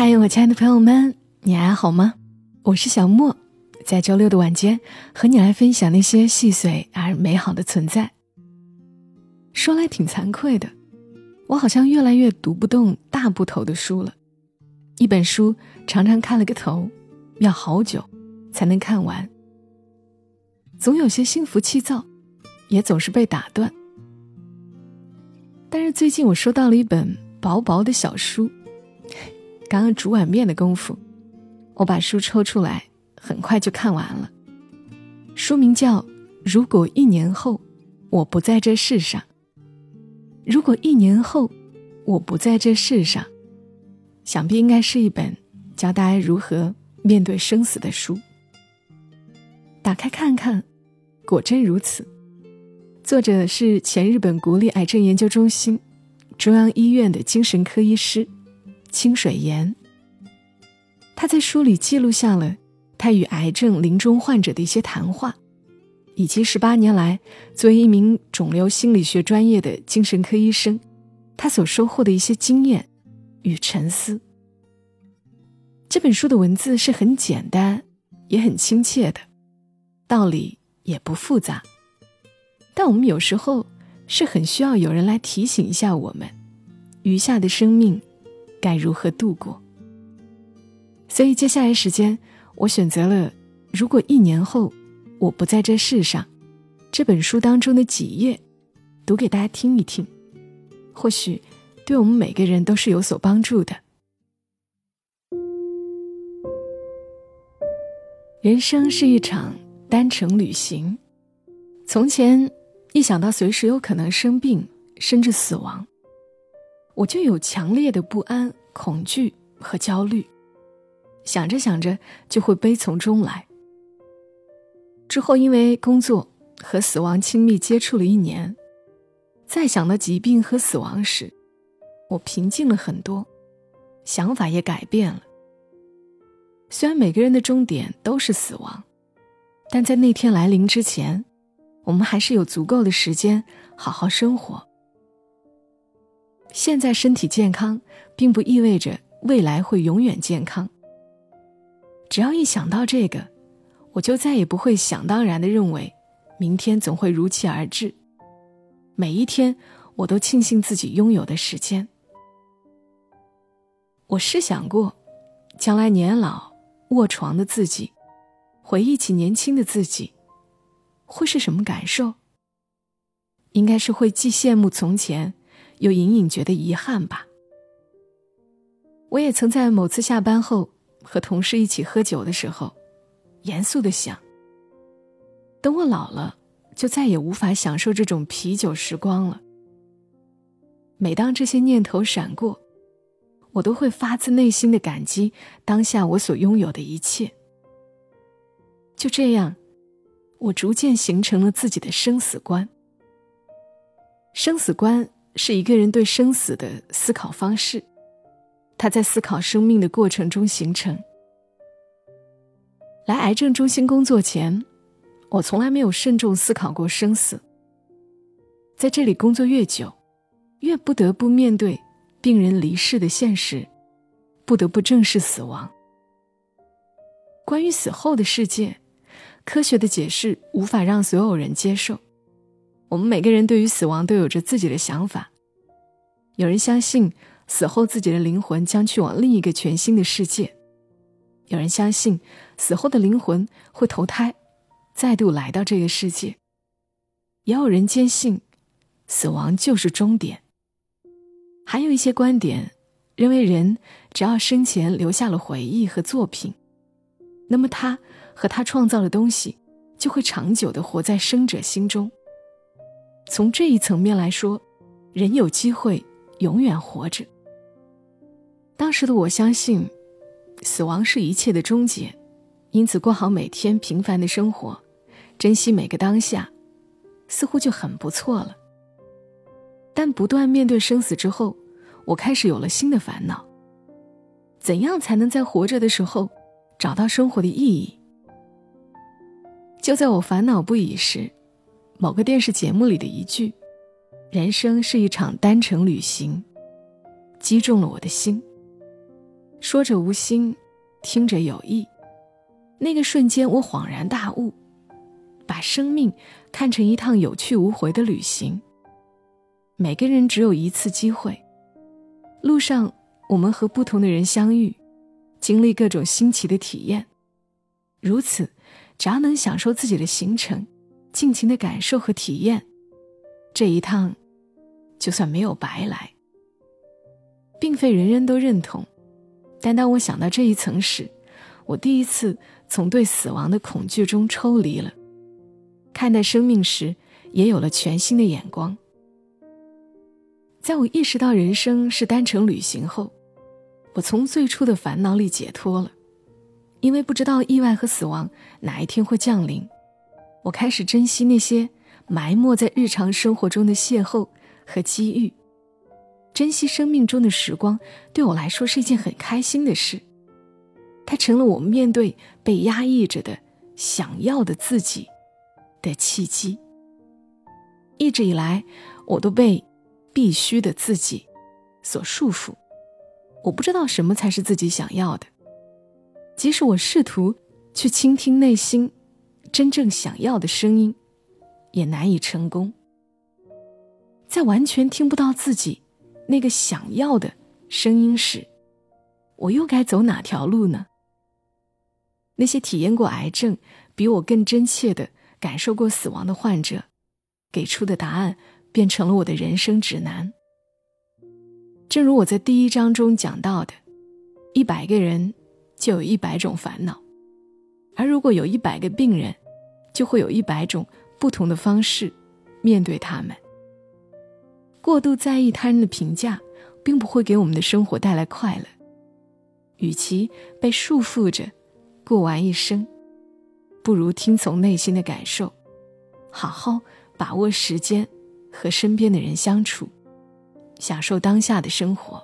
嗨，我亲爱的朋友们，你还好吗？我是小莫，在周六的晚间和你来分享那些细碎而美好的存在。说来挺惭愧的，我好像越来越读不动大部头的书了。一本书常常看了个头，要好久才能看完，总有些心浮气躁，也总是被打断。但是最近我收到了一本薄薄的小书。刚刚煮碗面的功夫，我把书抽出来，很快就看完了。书名叫《如果一年后我不在这世上》。如果一年后我不在这世上，想必应该是一本教大家如何面对生死的书。打开看看，果真如此。作者是前日本国立癌症研究中心、中央医院的精神科医师。清水岩，他在书里记录下了他与癌症临终患者的一些谈话，以及十八年来作为一名肿瘤心理学专业的精神科医生，他所收获的一些经验与沉思。这本书的文字是很简单，也很亲切的，道理也不复杂，但我们有时候是很需要有人来提醒一下我们，余下的生命。该如何度过？所以接下来时间，我选择了《如果一年后我不在这世上》这本书当中的几页，读给大家听一听，或许对我们每个人都是有所帮助的。人生是一场单程旅行，从前一想到随时有可能生病，甚至死亡。我就有强烈的不安、恐惧和焦虑，想着想着就会悲从中来。之后因为工作和死亡亲密接触了一年，再想到疾病和死亡时，我平静了很多，想法也改变了。虽然每个人的终点都是死亡，但在那天来临之前，我们还是有足够的时间好好生活。现在身体健康，并不意味着未来会永远健康。只要一想到这个，我就再也不会想当然的认为，明天总会如期而至。每一天，我都庆幸自己拥有的时间。我试想过，将来年老卧床的自己，回忆起年轻的自己，会是什么感受？应该是会既羡慕从前。又隐隐觉得遗憾吧。我也曾在某次下班后和同事一起喝酒的时候，严肃的想：等我老了，就再也无法享受这种啤酒时光了。每当这些念头闪过，我都会发自内心的感激当下我所拥有的一切。就这样，我逐渐形成了自己的生死观。生死观。是一个人对生死的思考方式，他在思考生命的过程中形成。来癌症中心工作前，我从来没有慎重思考过生死。在这里工作越久，越不得不面对病人离世的现实，不得不正视死亡。关于死后的世界，科学的解释无法让所有人接受。我们每个人对于死亡都有着自己的想法。有人相信死后自己的灵魂将去往另一个全新的世界，有人相信死后的灵魂会投胎，再度来到这个世界，也有人坚信死亡就是终点。还有一些观点认为，人只要生前留下了回忆和作品，那么他和他创造的东西就会长久的活在生者心中。从这一层面来说，人有机会永远活着。当时的我相信，死亡是一切的终结，因此过好每天平凡的生活，珍惜每个当下，似乎就很不错了。但不断面对生死之后，我开始有了新的烦恼：怎样才能在活着的时候找到生活的意义？就在我烦恼不已时。某个电视节目里的一句：“人生是一场单程旅行”，击中了我的心。说着无心，听着有意。那个瞬间，我恍然大悟，把生命看成一趟有去无回的旅行。每个人只有一次机会，路上我们和不同的人相遇，经历各种新奇的体验。如此，只要能享受自己的行程，尽情的感受和体验，这一趟就算没有白来。并非人人都认同，但当我想到这一层时，我第一次从对死亡的恐惧中抽离了，看待生命时也有了全新的眼光。在我意识到人生是单程旅行后，我从最初的烦恼里解脱了。因为不知道意外和死亡哪一天会降临，我开始珍惜那些埋没在日常生活中的邂逅和机遇，珍惜生命中的时光，对我来说是一件很开心的事。它成了我们面对被压抑着的想要的自己的契机。一直以来，我都被必须的自己所束缚，我不知道什么才是自己想要的。即使我试图去倾听内心真正想要的声音，也难以成功。在完全听不到自己那个想要的声音时，我又该走哪条路呢？那些体验过癌症、比我更真切的感受过死亡的患者，给出的答案变成了我的人生指南。正如我在第一章中讲到的，一百个人。就有一百种烦恼，而如果有一百个病人，就会有一百种不同的方式面对他们。过度在意他人的评价，并不会给我们的生活带来快乐。与其被束缚着过完一生，不如听从内心的感受，好好把握时间和身边的人相处，享受当下的生活。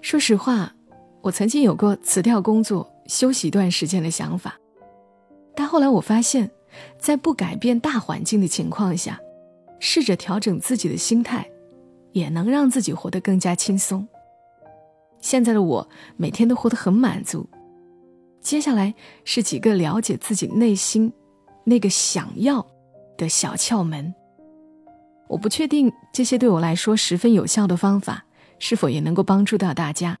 说实话。我曾经有过辞掉工作、休息一段时间的想法，但后来我发现，在不改变大环境的情况下，试着调整自己的心态，也能让自己活得更加轻松。现在的我每天都活得很满足。接下来是几个了解自己内心那个想要的小窍门。我不确定这些对我来说十分有效的方法是否也能够帮助到大家。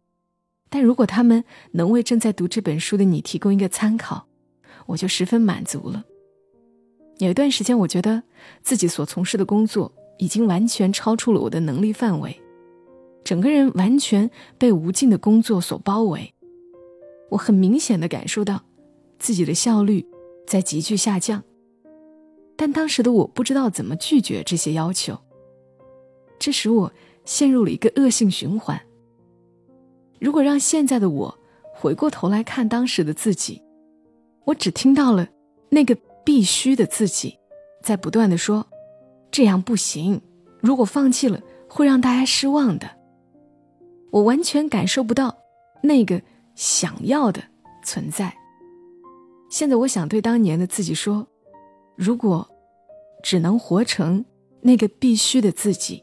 但如果他们能为正在读这本书的你提供一个参考，我就十分满足了。有一段时间，我觉得自己所从事的工作已经完全超出了我的能力范围，整个人完全被无尽的工作所包围。我很明显的感受到自己的效率在急剧下降，但当时的我不知道怎么拒绝这些要求，这使我陷入了一个恶性循环。如果让现在的我回过头来看当时的自己，我只听到了那个必须的自己，在不断的说：“这样不行，如果放弃了会让大家失望的。”我完全感受不到那个想要的存在。现在我想对当年的自己说：“如果只能活成那个必须的自己，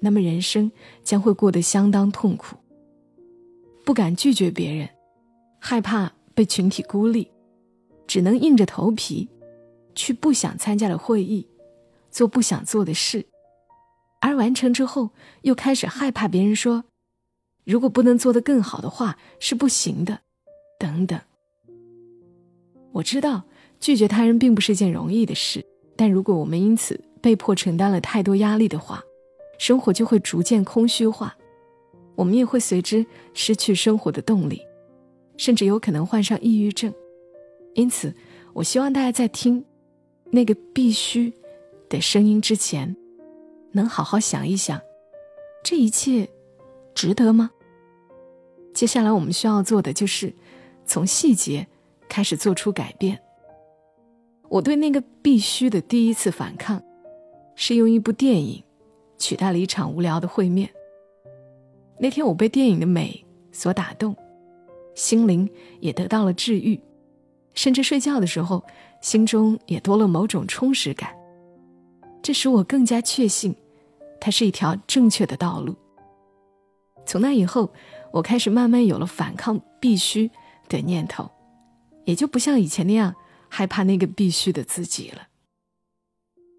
那么人生将会过得相当痛苦。”不敢拒绝别人，害怕被群体孤立，只能硬着头皮去不想参加的会议，做不想做的事，而完成之后又开始害怕别人说，如果不能做得更好的话是不行的，等等。我知道拒绝他人并不是件容易的事，但如果我们因此被迫承担了太多压力的话，生活就会逐渐空虚化。我们也会随之失去生活的动力，甚至有可能患上抑郁症。因此，我希望大家在听那个必须的声音之前，能好好想一想，这一切值得吗？接下来我们需要做的就是从细节开始做出改变。我对那个必须的第一次反抗，是用一部电影取代了一场无聊的会面。那天我被电影的美所打动，心灵也得到了治愈，甚至睡觉的时候，心中也多了某种充实感。这使我更加确信，它是一条正确的道路。从那以后，我开始慢慢有了反抗必须的念头，也就不像以前那样害怕那个必须的自己了。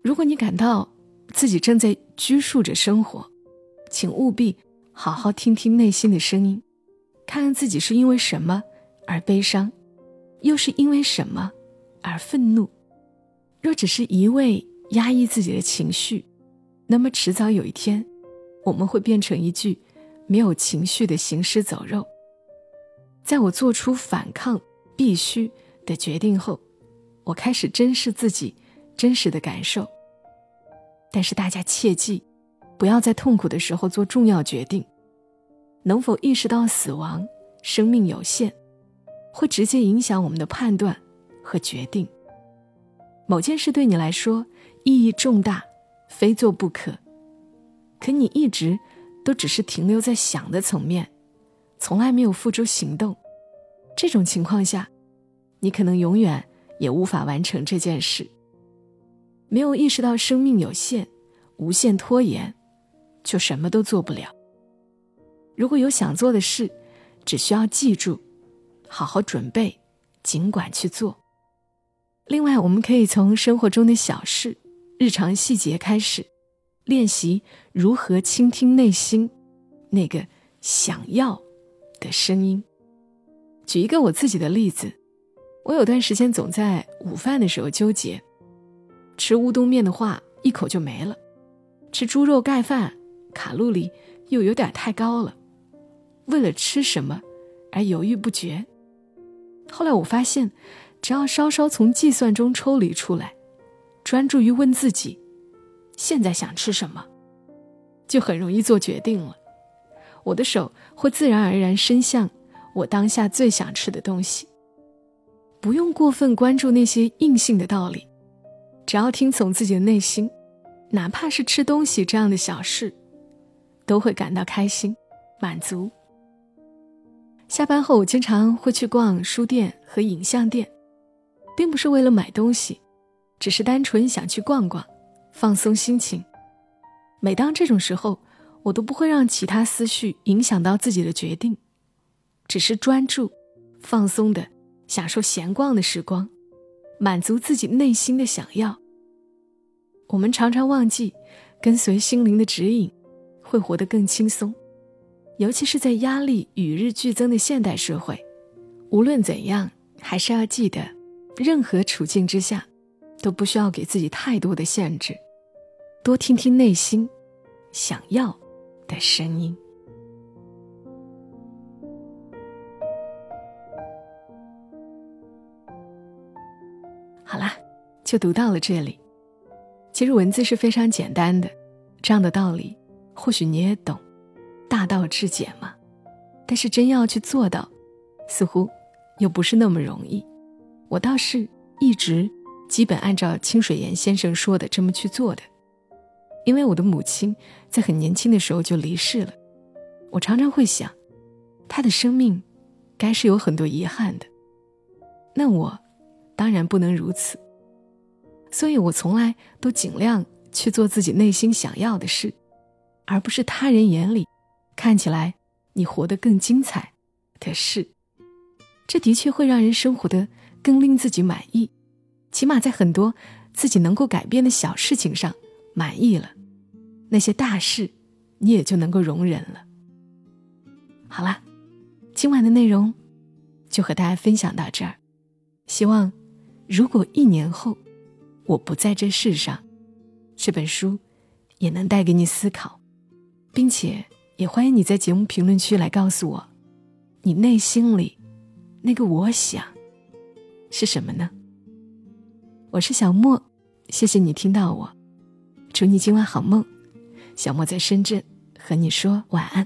如果你感到自己正在拘束着生活，请务必好好听听内心的声音，看看自己是因为什么而悲伤，又是因为什么而愤怒。若只是一味压抑自己的情绪，那么迟早有一天，我们会变成一具没有情绪的行尸走肉。在我做出反抗必须的决定后，我开始珍视自己真实的感受。但是大家切记，不要在痛苦的时候做重要决定。能否意识到死亡、生命有限，会直接影响我们的判断和决定。某件事对你来说意义重大，非做不可。可你一直都只是停留在想的层面，从来没有付诸行动。这种情况下，你可能永远也无法完成这件事。没有意识到生命有限，无限拖延，就什么都做不了。如果有想做的事，只需要记住，好好准备，尽管去做。另外，我们可以从生活中的小事、日常细节开始，练习如何倾听内心那个想要的声音。举一个我自己的例子，我有段时间总在午饭的时候纠结：吃乌冬面的话，一口就没了；吃猪肉盖饭，卡路里又有点太高了。为了吃什么而犹豫不决。后来我发现。只要稍稍从计算中抽离出来，专注于问自己：现在想吃什么，就很容易做决定了。我的手会自然而然伸向我当下最想吃的东西。不用过分关注那些硬性的道理，只要听从自己的内心，哪怕是吃东西这样的小事，都会感到开心、满足。下班后，我经常会去逛书店和影像店。并不是为了买东西，只是单纯想去逛逛，放松心情。每当这种时候，我都不会让其他思绪影响到自己的决定，只是专注、放松的享受闲逛的时光，满足自己内心的想要。我们常常忘记跟随心灵的指引，会活得更轻松，尤其是在压力与日俱增的现代社会。无论怎样，还是要记得。任何处境之下，都不需要给自己太多的限制，多听听内心想要的声音。好啦，就读到了这里。其实文字是非常简单的，这样的道理或许你也懂，大道至简嘛。但是真要去做到，似乎又不是那么容易。我倒是一直基本按照清水岩先生说的这么去做的，因为我的母亲在很年轻的时候就离世了，我常常会想，她的生命该是有很多遗憾的，那我当然不能如此，所以我从来都尽量去做自己内心想要的事，而不是他人眼里看起来你活得更精彩的事，这的确会让人生活的。更令自己满意，起码在很多自己能够改变的小事情上满意了，那些大事你也就能够容忍了。好了，今晚的内容就和大家分享到这儿。希望如果一年后我不在这世上，这本书也能带给你思考，并且也欢迎你在节目评论区来告诉我，你内心里那个我想。是什么呢？我是小莫，谢谢你听到我，祝你今晚好梦。小莫在深圳和你说晚安。